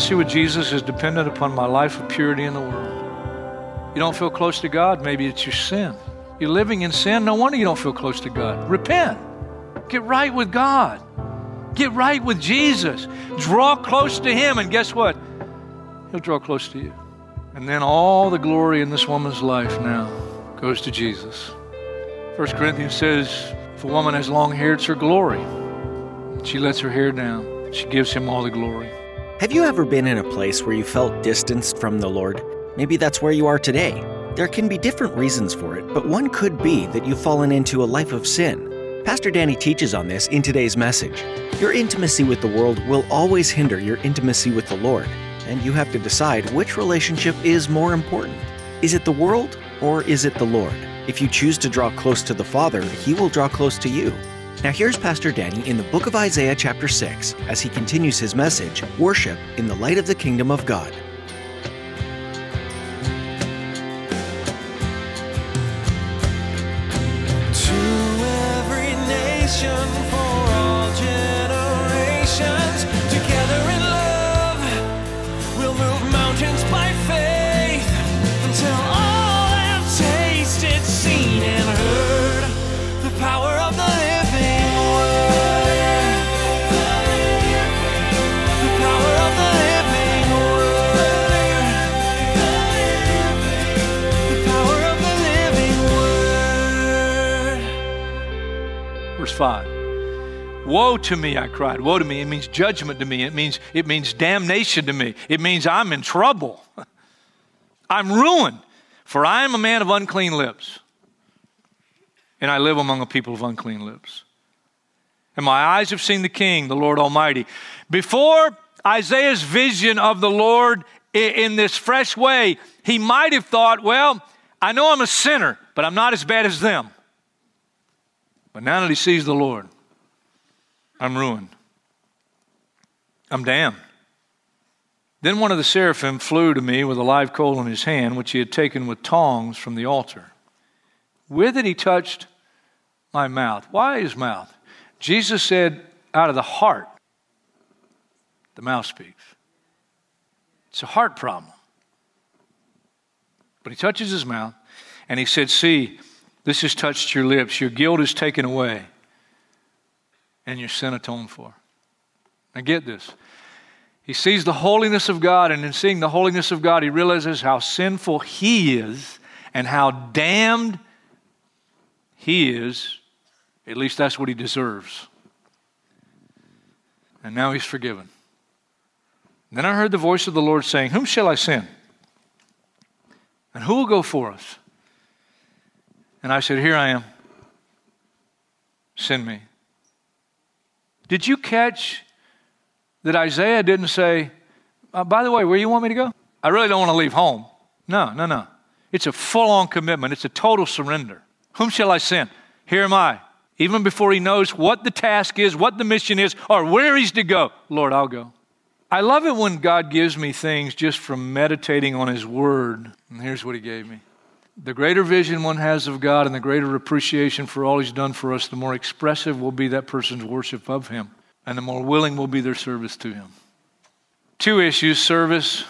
Intimacy with Jesus is dependent upon my life of purity in the world. You don't feel close to God, maybe it's your sin. You're living in sin, no wonder you don't feel close to God. Repent. Get right with God. Get right with Jesus. Draw close to Him, and guess what? He'll draw close to you. And then all the glory in this woman's life now goes to Jesus. 1 Corinthians says, if a woman has long hair, it's her glory. She lets her hair down. She gives him all the glory. Have you ever been in a place where you felt distanced from the Lord? Maybe that's where you are today. There can be different reasons for it, but one could be that you've fallen into a life of sin. Pastor Danny teaches on this in today's message. Your intimacy with the world will always hinder your intimacy with the Lord, and you have to decide which relationship is more important. Is it the world or is it the Lord? If you choose to draw close to the Father, He will draw close to you. Now, here's Pastor Danny in the book of Isaiah, chapter 6, as he continues his message Worship in the Light of the Kingdom of God. Living 5. Woe to me, I cried. Woe to me. It means judgment to me. It means, it means damnation to me. It means I'm in trouble. I'm ruined, for I am a man of unclean lips, and I live among a people of unclean lips. And my eyes have seen the King, the Lord Almighty. Before Isaiah's vision of the Lord in this fresh way, he might have thought, well, I know I'm a sinner, but I'm not as bad as them. But now that he sees the Lord, I'm ruined. I'm damned. Then one of the seraphim flew to me with a live coal in his hand, which he had taken with tongs from the altar. With it he touched my mouth. Why his mouth? Jesus said, out of the heart, the mouth speaks. It's a heart problem. But he touches his mouth, and he said, See, this has touched your lips. Your guilt is taken away, and your sin atoned for. Now get this. He sees the holiness of God, and in seeing the holiness of God, he realizes how sinful he is and how damned he is. At least that's what he deserves. And now he's forgiven. Then I heard the voice of the Lord saying, Whom shall I send? And who will go for us? And I said, Here I am. Send me. Did you catch that Isaiah didn't say, uh, By the way, where do you want me to go? I really don't want to leave home. No, no, no. It's a full on commitment, it's a total surrender. Whom shall I send? Here am I. Even before he knows what the task is, what the mission is, or where he's to go, Lord, I'll go. I love it when God gives me things just from meditating on his word. And here's what he gave me. The greater vision one has of God and the greater appreciation for all He's done for us, the more expressive will be that person's worship of Him, and the more willing will be their service to Him. Two issues service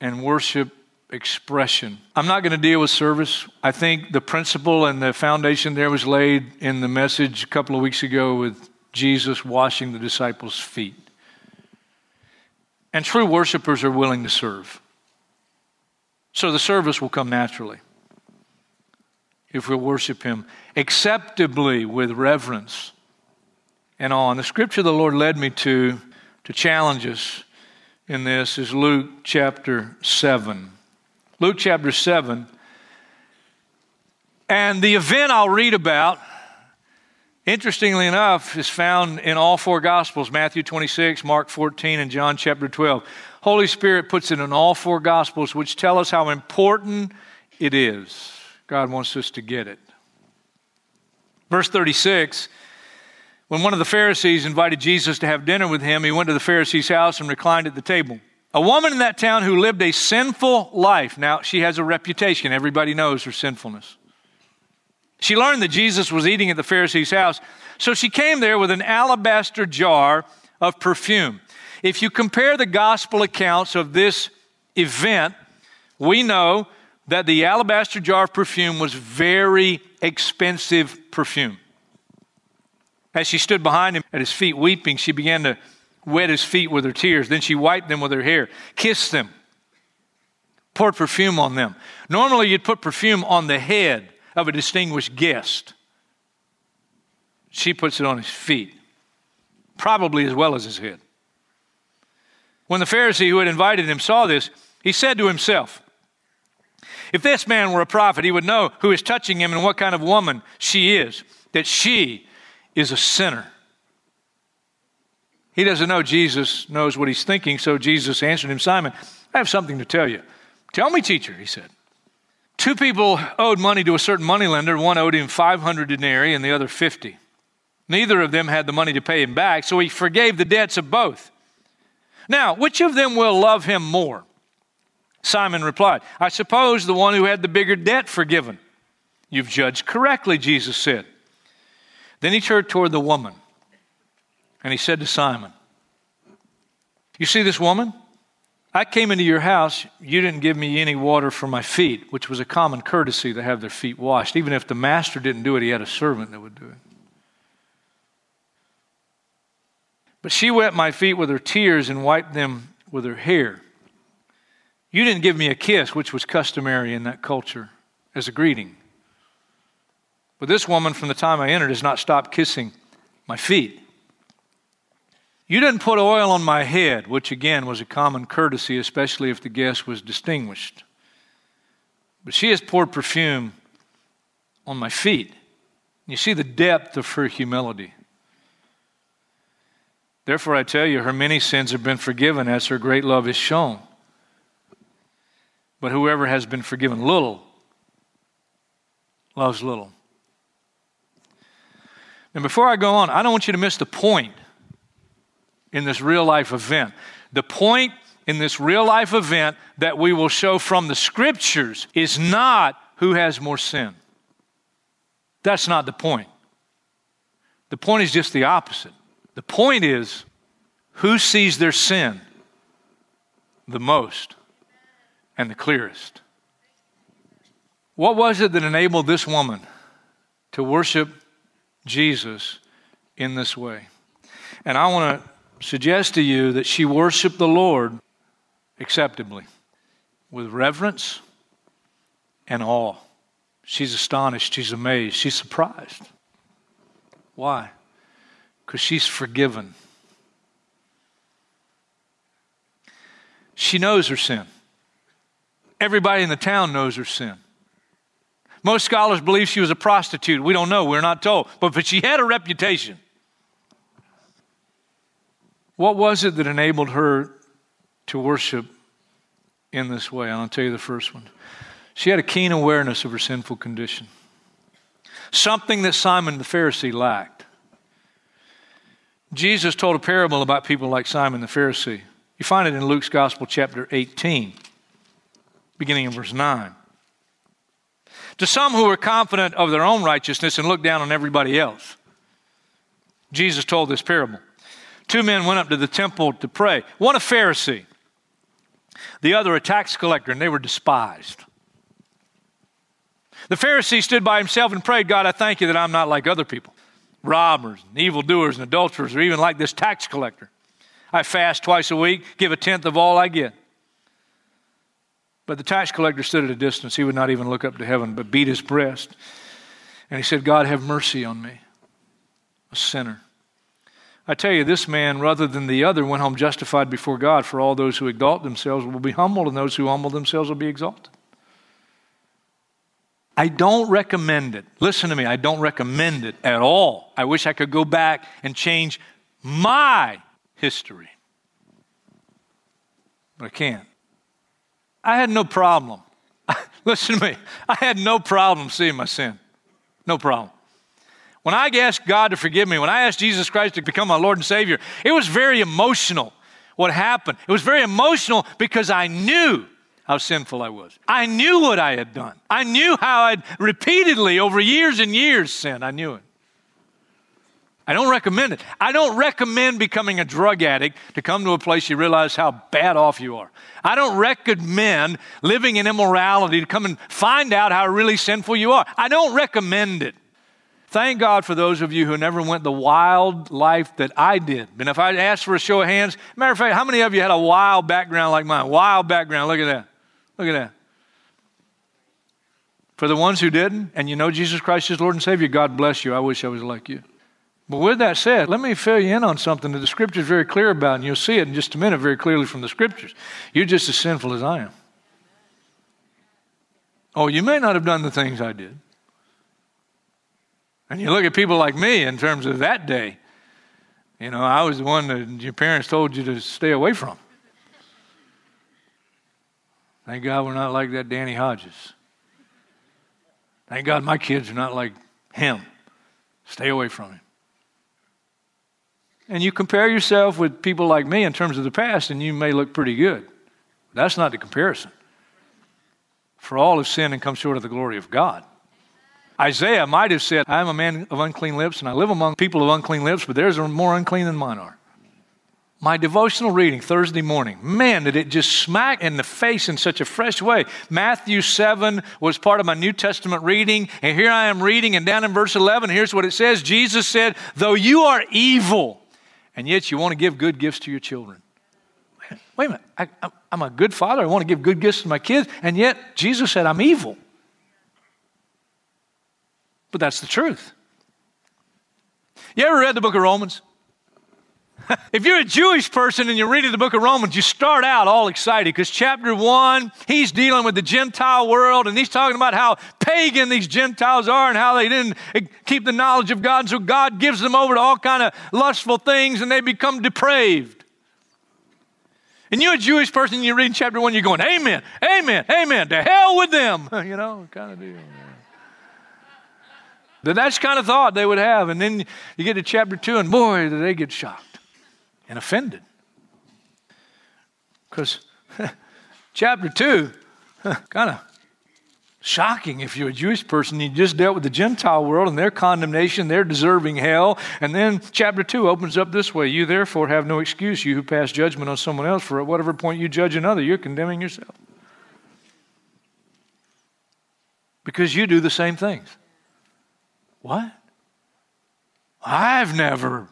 and worship expression. I'm not going to deal with service. I think the principle and the foundation there was laid in the message a couple of weeks ago with Jesus washing the disciples' feet. And true worshipers are willing to serve. So the service will come naturally if we worship Him acceptably with reverence and. And the scripture the Lord led me to to challenge us in this is Luke chapter 7. Luke chapter 7. And the event I'll read about interestingly enough, is found in all four Gospels Matthew 26, Mark 14, and John chapter 12. Holy Spirit puts it in all four Gospels, which tell us how important it is. God wants us to get it. Verse 36 when one of the Pharisees invited Jesus to have dinner with him, he went to the Pharisee's house and reclined at the table. A woman in that town who lived a sinful life. Now, she has a reputation. Everybody knows her sinfulness. She learned that Jesus was eating at the Pharisee's house, so she came there with an alabaster jar of perfume. If you compare the gospel accounts of this event, we know that the alabaster jar of perfume was very expensive perfume. As she stood behind him at his feet weeping, she began to wet his feet with her tears. Then she wiped them with her hair, kissed them, poured perfume on them. Normally, you'd put perfume on the head of a distinguished guest. She puts it on his feet, probably as well as his head. When the Pharisee who had invited him saw this, he said to himself, If this man were a prophet, he would know who is touching him and what kind of woman she is, that she is a sinner. He doesn't know Jesus knows what he's thinking, so Jesus answered him, Simon, I have something to tell you. Tell me, teacher, he said. Two people owed money to a certain moneylender. One owed him 500 denarii and the other 50. Neither of them had the money to pay him back, so he forgave the debts of both. Now, which of them will love him more? Simon replied, I suppose the one who had the bigger debt forgiven. You've judged correctly, Jesus said. Then he turned toward the woman and he said to Simon, You see this woman? I came into your house. You didn't give me any water for my feet, which was a common courtesy to have their feet washed. Even if the master didn't do it, he had a servant that would do it. But she wet my feet with her tears and wiped them with her hair. You didn't give me a kiss, which was customary in that culture, as a greeting. But this woman, from the time I entered, has not stopped kissing my feet. You didn't put oil on my head, which again was a common courtesy, especially if the guest was distinguished. But she has poured perfume on my feet. You see the depth of her humility. Therefore, I tell you, her many sins have been forgiven as her great love is shown. But whoever has been forgiven little loves little. And before I go on, I don't want you to miss the point in this real life event. The point in this real life event that we will show from the scriptures is not who has more sin. That's not the point. The point is just the opposite. The point is who sees their sin the most and the clearest. What was it that enabled this woman to worship Jesus in this way. And I want to suggest to you that she worshiped the Lord acceptably, with reverence and awe. She's astonished, she's amazed, she's surprised. Why? Because she's forgiven. She knows her sin. Everybody in the town knows her sin. Most scholars believe she was a prostitute. We don't know. We're not told. But, but she had a reputation. What was it that enabled her to worship in this way? I'll tell you the first one. She had a keen awareness of her sinful condition, something that Simon the Pharisee lacked. Jesus told a parable about people like Simon the Pharisee. You find it in Luke's Gospel, chapter 18, beginning in verse 9. To some who were confident of their own righteousness and looked down on everybody else, Jesus told this parable. Two men went up to the temple to pray, one a Pharisee, the other a tax collector, and they were despised. The Pharisee stood by himself and prayed, God, I thank you that I'm not like other people robbers, and evildoers, and adulterers, or even like this tax collector. I fast twice a week, give a tenth of all I get. But the tax collector stood at a distance. He would not even look up to heaven, but beat his breast. And he said, God, have mercy on me, a sinner. I tell you, this man, rather than the other, went home justified before God, for all those who exalt themselves will be humbled, and those who humble themselves will be exalted. I don't recommend it. Listen to me, I don't recommend it at all. I wish I could go back and change my history. But I can't. I had no problem. Listen to me. I had no problem seeing my sin. No problem. When I asked God to forgive me, when I asked Jesus Christ to become my Lord and Savior, it was very emotional what happened. It was very emotional because I knew how sinful I was. I knew what I had done. I knew how I'd repeatedly, over years and years, sinned. I knew it. I don't recommend it. I don't recommend becoming a drug addict to come to a place you realize how bad off you are. I don't recommend living in immorality to come and find out how really sinful you are. I don't recommend it. Thank God for those of you who never went the wild life that I did. And if I asked for a show of hands, matter of fact, how many of you had a wild background like mine? Wild background. Look at that. Look at that. For the ones who didn't, and you know Jesus Christ is Lord and Savior, God bless you. I wish I was like you. But with that said, let me fill you in on something that the scripture is very clear about, and you'll see it in just a minute very clearly from the scriptures. You're just as sinful as I am. Oh, you may not have done the things I did. And you look at people like me in terms of that day. You know, I was the one that your parents told you to stay away from. Thank God we're not like that Danny Hodges. Thank God my kids are not like him. Stay away from him. And you compare yourself with people like me in terms of the past, and you may look pretty good. That's not the comparison. For all have sinned and come short of the glory of God. Isaiah might have said, I am a man of unclean lips, and I live among people of unclean lips, but theirs are more unclean than mine are. My devotional reading Thursday morning, man, did it just smack in the face in such a fresh way. Matthew 7 was part of my New Testament reading, and here I am reading, and down in verse 11, here's what it says Jesus said, Though you are evil, and yet you want to give good gifts to your children. Wait a minute, I, am a good father, I want to give good gifts to my kids, and yet Jesus said, I'm evil. But that's the truth. You ever read the book of Romans? if you're a Jewish person and you're reading the book of Romans, you start out all excited because chapter one, he's dealing with the Gentile world and he's talking about how pagan these Gentiles are and how they didn't keep the knowledge of God. So God gives them over to all kind of lustful things and they become depraved. And you're a Jewish person and you're reading chapter one, you're going, Amen, Amen, Amen, to hell with them. you know, kind of deal. That's the kind of thought they would have. And then you get to chapter two, and boy, do they get shocked and offended. Because chapter two, kind of shocking if you're a Jewish person. You just dealt with the Gentile world and their condemnation, they're deserving hell. And then chapter 2 opens up this way You therefore have no excuse, you who pass judgment on someone else, for at whatever point you judge another, you're condemning yourself. Because you do the same things. What? I've never.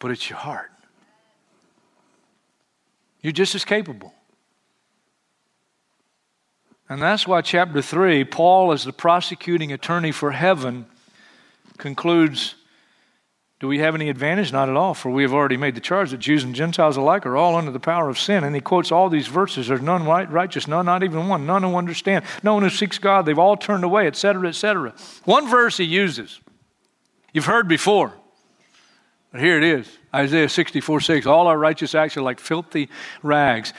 But it's your heart. You're just as capable. And that's why, chapter 3, Paul, as the prosecuting attorney for heaven, concludes do we have any advantage? Not at all, for we have already made the charge that Jews and Gentiles alike are all under the power of sin. And he quotes all these verses there's none righteous, none, not even one, none who understand, no one who seeks God. They've all turned away, etc., etc. One verse he uses, you've heard before, but here it is Isaiah 64 6. All our righteous acts are like filthy rags.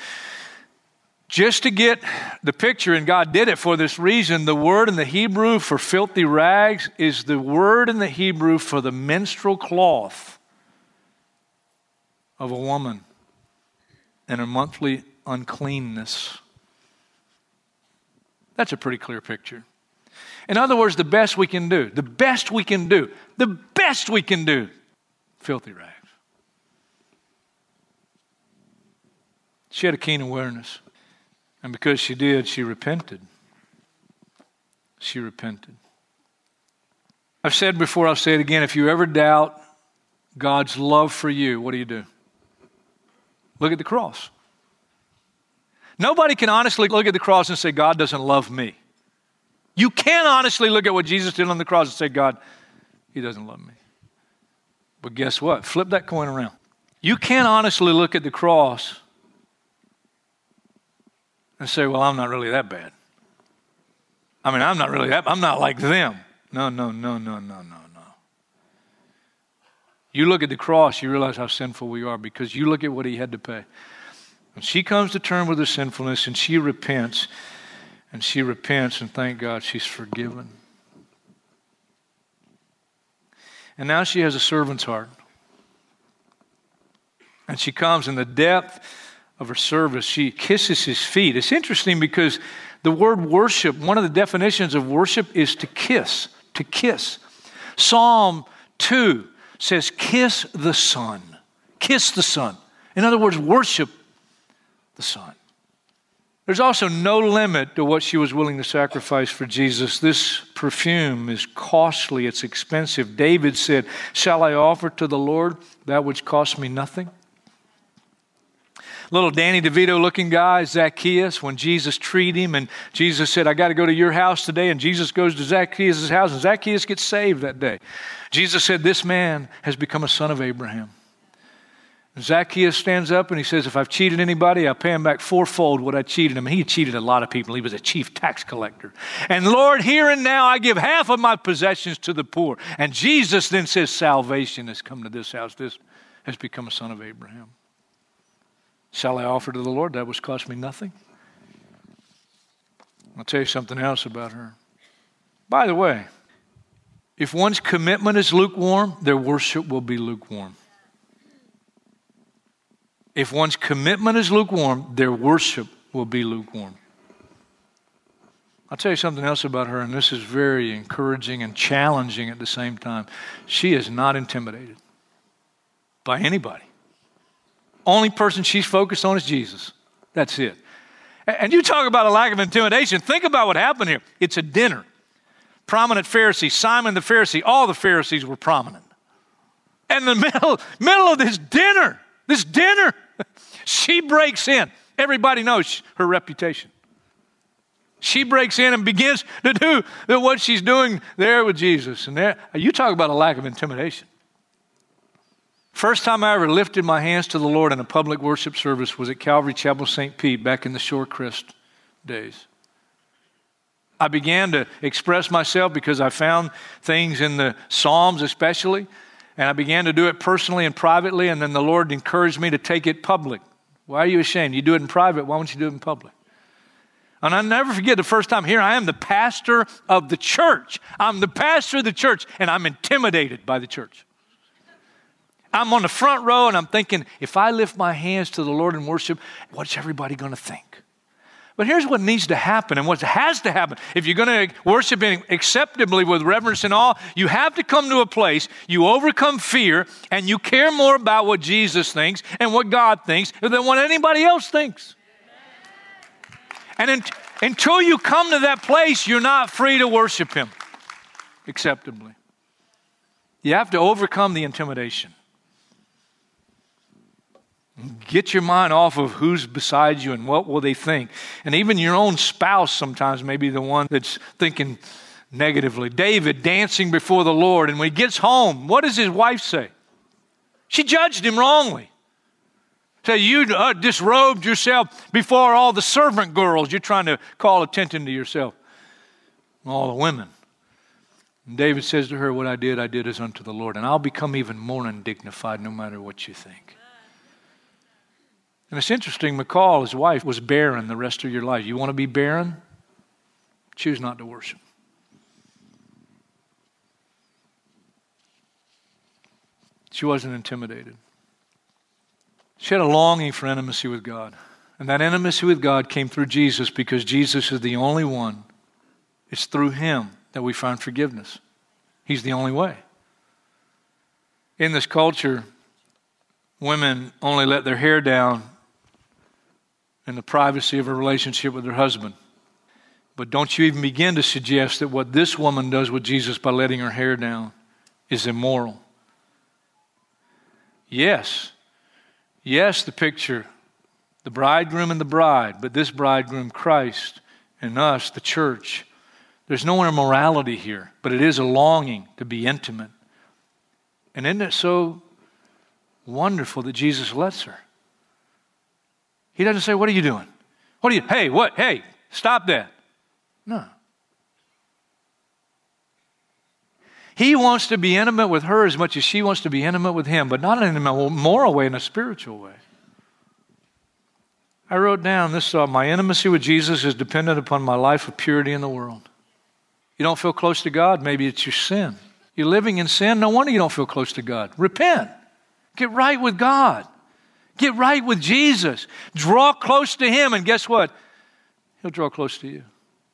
Just to get the picture, and God did it for this reason, the word in the Hebrew for filthy rags is the word in the Hebrew for the menstrual cloth of a woman and her monthly uncleanness. That's a pretty clear picture. In other words, the best we can do, the best we can do, the best we can do, filthy rags. She had a keen awareness. And because she did, she repented. She repented. I've said before, I'll say it again. If you ever doubt God's love for you, what do you do? Look at the cross. Nobody can honestly look at the cross and say, God doesn't love me. You can honestly look at what Jesus did on the cross and say, God, He doesn't love me. But guess what? Flip that coin around. You can't honestly look at the cross and say, Well, I'm not really that bad. I mean, I'm not really that, I'm not like them. No, no, no, no, no, no, no. You look at the cross, you realize how sinful we are because you look at what he had to pay. When she comes to terms with her sinfulness and she repents, and she repents, and thank God she's forgiven. And now she has a servant's heart. And she comes in the depth of her service. She kisses his feet. It's interesting because the word worship, one of the definitions of worship is to kiss, to kiss. Psalm 2 says, Kiss the Son. Kiss the Son. In other words, worship the Son. There's also no limit to what she was willing to sacrifice for Jesus. This perfume is costly, it's expensive. David said, Shall I offer to the Lord that which costs me nothing? Little Danny DeVito looking guy, Zacchaeus, when Jesus treated him, and Jesus said, I got to go to your house today. And Jesus goes to Zacchaeus' house, and Zacchaeus gets saved that day. Jesus said, This man has become a son of Abraham. Zacchaeus stands up and he says, If I've cheated anybody, I'll pay him back fourfold what I cheated him. He cheated a lot of people. He was a chief tax collector. And Lord, here and now I give half of my possessions to the poor. And Jesus then says, Salvation has come to this house. This has become a son of Abraham. Shall I offer to the Lord that which cost me nothing? I'll tell you something else about her. By the way, if one's commitment is lukewarm, their worship will be lukewarm. If one's commitment is lukewarm, their worship will be lukewarm. I'll tell you something else about her, and this is very encouraging and challenging at the same time. She is not intimidated by anybody. Only person she's focused on is Jesus. That's it. And you talk about a lack of intimidation. Think about what happened here. It's a dinner. Prominent Pharisee, Simon the Pharisee, all the Pharisees were prominent. And the middle, middle of this dinner, this dinner, she breaks in. Everybody knows her reputation. She breaks in and begins to do what she's doing there with Jesus. And there, you talk about a lack of intimidation. First time I ever lifted my hands to the Lord in a public worship service was at Calvary Chapel St. Pete back in the Shorecrest days. I began to express myself because I found things in the Psalms, especially, and I began to do it personally and privately, and then the Lord encouraged me to take it public. Why are you ashamed? You do it in private, why won't you do it in public? And I'll never forget the first time here, I am the pastor of the church. I'm the pastor of the church, and I'm intimidated by the church. I'm on the front row, and I'm thinking, if I lift my hands to the Lord in worship, what's everybody going to think? But here's what needs to happen and what has to happen. If you're going to worship Him acceptably with reverence and awe, you have to come to a place you overcome fear and you care more about what Jesus thinks and what God thinks than what anybody else thinks. And in, until you come to that place, you're not free to worship Him acceptably. You have to overcome the intimidation. Get your mind off of who's beside you and what will they think. And even your own spouse sometimes may be the one that's thinking negatively. David dancing before the Lord, and when he gets home, what does his wife say? She judged him wrongly. Say, you uh, disrobed yourself before all the servant girls. You're trying to call attention to yourself. All the women. And David says to her, What I did, I did as unto the Lord. And I'll become even more undignified no matter what you think. And it's interesting, Michal, his wife, was barren the rest of your life. You want to be barren? Choose not to worship. She wasn't intimidated. She had a longing for intimacy with God. And that intimacy with God came through Jesus because Jesus is the only one. It's through Him that we find forgiveness. He's the only way. In this culture, women only let their hair down in the privacy of a relationship with her husband. But don't you even begin to suggest that what this woman does with Jesus by letting her hair down is immoral. Yes, yes, the picture, the bridegroom and the bride, but this bridegroom, Christ, and us, the church. There's no immorality here, but it is a longing to be intimate. And isn't it so wonderful that Jesus lets her? He doesn't say, What are you doing? What are you? Hey, what? Hey, stop that. No. He wants to be intimate with her as much as she wants to be intimate with him, but not in a moral way, in a spiritual way. I wrote down this thought My intimacy with Jesus is dependent upon my life of purity in the world. You don't feel close to God, maybe it's your sin. You're living in sin, no wonder you don't feel close to God. Repent, get right with God. Get right with Jesus. Draw close to Him, and guess what? He'll draw close to you.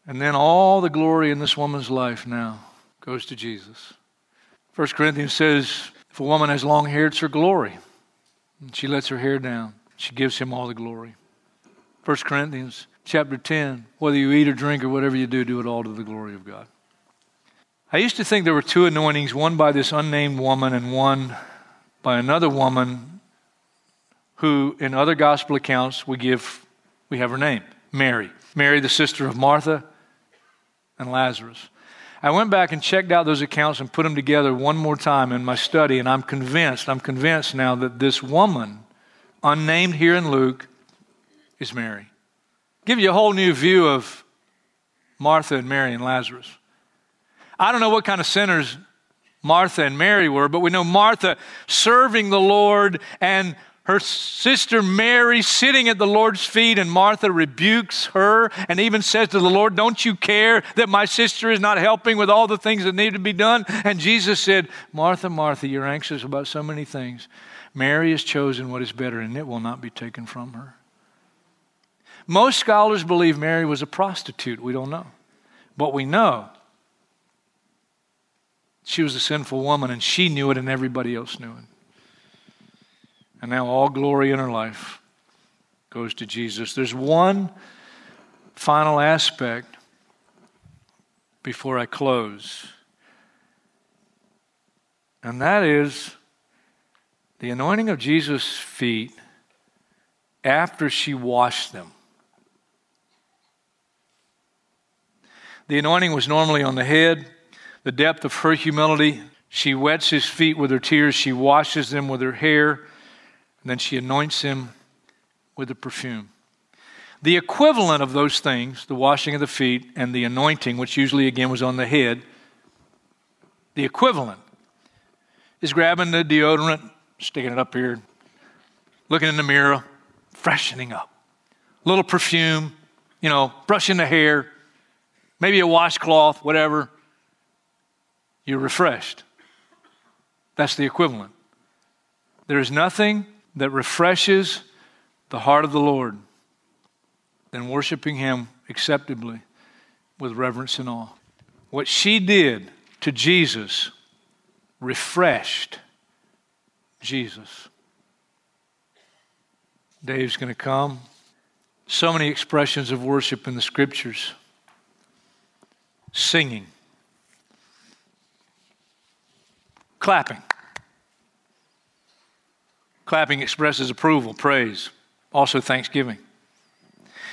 And then all the glory in this woman's life now goes to Jesus. 1 Corinthians says if a woman has long hair, it's her glory. And she lets her hair down. She gives him all the glory. 1 Corinthians chapter 10 whether you eat or drink or whatever you do, do it all to the glory of God. I used to think there were two anointings, one by this unnamed woman and one by another woman who, in other gospel accounts, we give, we have her name, Mary. Mary, the sister of Martha and Lazarus. I went back and checked out those accounts and put them together one more time in my study, and I'm convinced, I'm convinced now that this woman, unnamed here in Luke, is Mary. Give you a whole new view of Martha and Mary and Lazarus. I don't know what kind of sinners Martha and Mary were, but we know Martha serving the Lord and her sister Mary sitting at the Lord's feet, and Martha rebukes her and even says to the Lord, Don't you care that my sister is not helping with all the things that need to be done? And Jesus said, Martha, Martha, you're anxious about so many things. Mary has chosen what is better, and it will not be taken from her. Most scholars believe Mary was a prostitute. We don't know. But we know she was a sinful woman, and she knew it, and everybody else knew it. And now all glory in her life goes to Jesus. There's one final aspect before I close, and that is the anointing of Jesus' feet after she washed them. The anointing was normally on the head the depth of her humility. She wets his feet with her tears, she washes them with her hair, and then she anoints him with the perfume. The equivalent of those things, the washing of the feet and the anointing, which usually again was on the head, the equivalent is grabbing the deodorant, sticking it up here, looking in the mirror, freshening up. A little perfume, you know, brushing the hair, maybe a washcloth, whatever you're refreshed. That's the equivalent. There is nothing that refreshes the heart of the Lord than worshiping Him acceptably with reverence and awe. What she did to Jesus refreshed Jesus. Dave's going to come. So many expressions of worship in the scriptures singing Clapping. Clapping expresses approval, praise, also thanksgiving.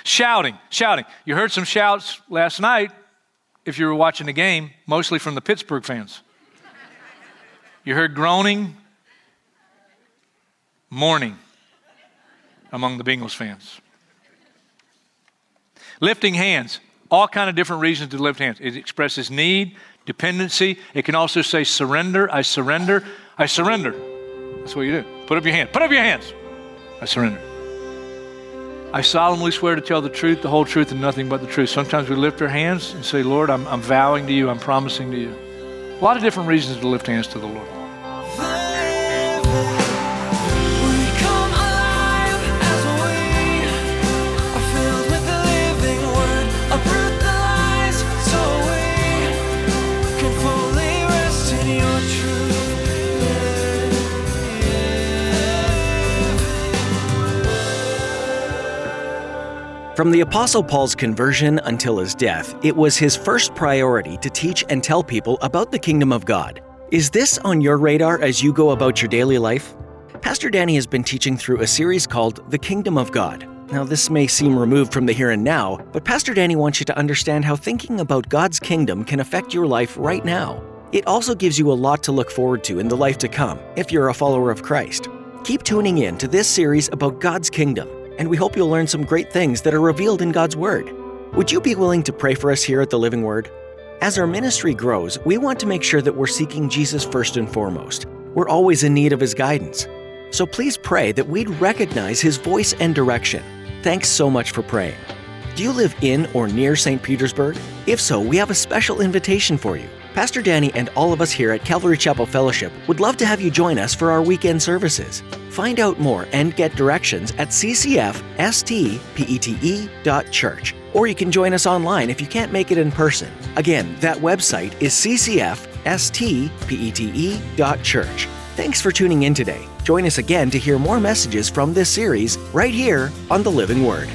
Shouting, shouting. You heard some shouts last night if you were watching the game, mostly from the Pittsburgh fans. You heard groaning, mourning among the Bengals fans. Lifting hands, all kind of different reasons to lift hands. It expresses need, dependency. It can also say surrender. I surrender. I surrender. That's what you do. Put up your hand. Put up your hands. I surrender. I solemnly swear to tell the truth, the whole truth, and nothing but the truth. Sometimes we lift our hands and say, Lord, I'm, I'm vowing to you, I'm promising to you. A lot of different reasons to lift hands to the Lord. From the Apostle Paul's conversion until his death, it was his first priority to teach and tell people about the kingdom of God. Is this on your radar as you go about your daily life? Pastor Danny has been teaching through a series called The Kingdom of God. Now, this may seem removed from the here and now, but Pastor Danny wants you to understand how thinking about God's kingdom can affect your life right now. It also gives you a lot to look forward to in the life to come if you're a follower of Christ. Keep tuning in to this series about God's kingdom and we hope you'll learn some great things that are revealed in God's Word. Would you be willing to pray for us here at the Living Word? As our ministry grows, we want to make sure that we're seeking Jesus first and foremost. We're always in need of His guidance. So please pray that we'd recognize His voice and direction. Thanks so much for praying. Do you live in or near St. Petersburg? If so, we have a special invitation for you. Pastor Danny and all of us here at Calvary Chapel Fellowship would love to have you join us for our weekend services. Find out more and get directions at ccfstpete.church. Or you can join us online if you can't make it in person. Again, that website is ccfstpete.church. Thanks for tuning in today. Join us again to hear more messages from this series right here on the Living Word.